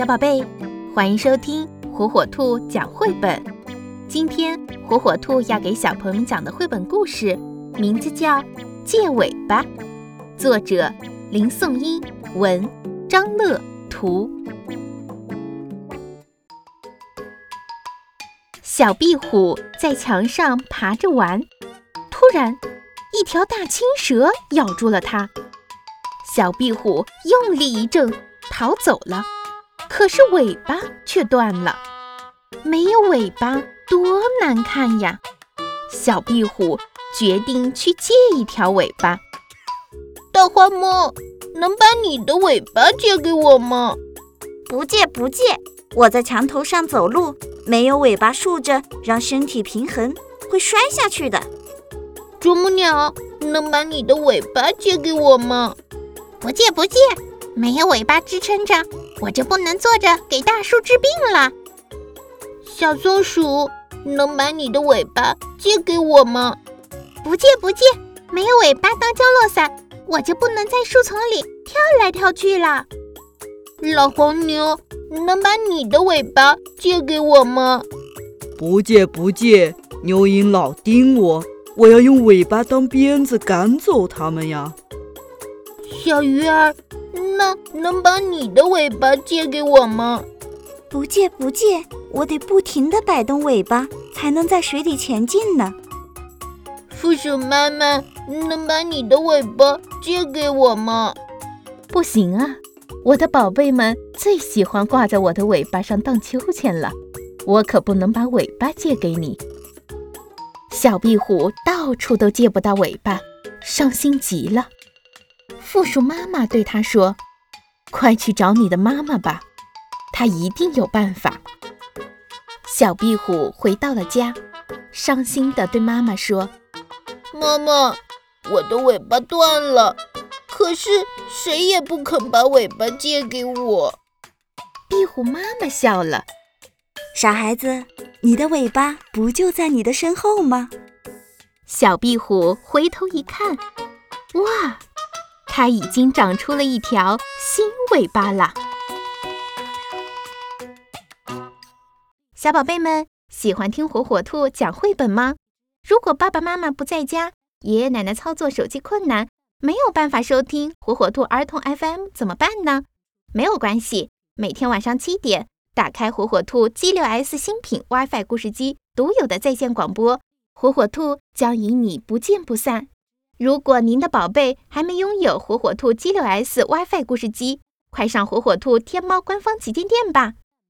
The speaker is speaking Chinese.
小宝贝，欢迎收听火火兔讲绘本。今天火火兔要给小朋友们讲的绘本故事，名字叫《借尾巴》，作者林颂英，文张乐，图。小壁虎在墙上爬着玩，突然，一条大青蛇咬住了它。小壁虎用力一挣，逃走了。可是尾巴却断了，没有尾巴多难看呀！小壁虎决定去借一条尾巴。大花猫，能把你的尾巴借给我吗？不借不借，我在墙头上走路，没有尾巴竖着，让身体平衡，会摔下去的。啄木鸟，能把你的尾巴借给我吗？不借不借，没有尾巴支撑着。我就不能坐着给大树治病了。小松鼠，能把你的尾巴借给我吗？不借不借，没有尾巴当降落伞，我就不能在树丛里跳来跳去了。老黄牛，能把你的尾巴借给我吗？不借不借，牛蝇老叮我，我要用尾巴当鞭子赶走它们呀。小鱼儿。那能把你的尾巴借给我吗？不借不借，我得不停地摆动尾巴，才能在水里前进呢。负鼠妈妈，能把你的尾巴借给我吗？不行啊，我的宝贝们最喜欢挂在我的尾巴上荡秋千了，我可不能把尾巴借给你。小壁虎到处都借不到尾巴，伤心极了。负鼠妈妈对他说：“快去找你的妈妈吧，她一定有办法。”小壁虎回到了家，伤心地对妈妈说：“妈妈，我的尾巴断了，可是谁也不肯把尾巴借给我。”壁虎妈妈笑了：“傻孩子，你的尾巴不就在你的身后吗？”小壁虎回头一看，哇！它已经长出了一条新尾巴了。小宝贝们喜欢听火火兔讲绘本吗？如果爸爸妈妈不在家，爷爷奶奶操作手机困难，没有办法收听火火兔儿童 FM 怎么办呢？没有关系，每天晚上七点，打开火火兔 G 六 S 新品 WiFi 故事机独有的在线广播，火火兔将与你不见不散。如果您的宝贝还没拥有火火兔 G 六 S WiFi 故事机，快上火火兔天猫官方旗舰店吧！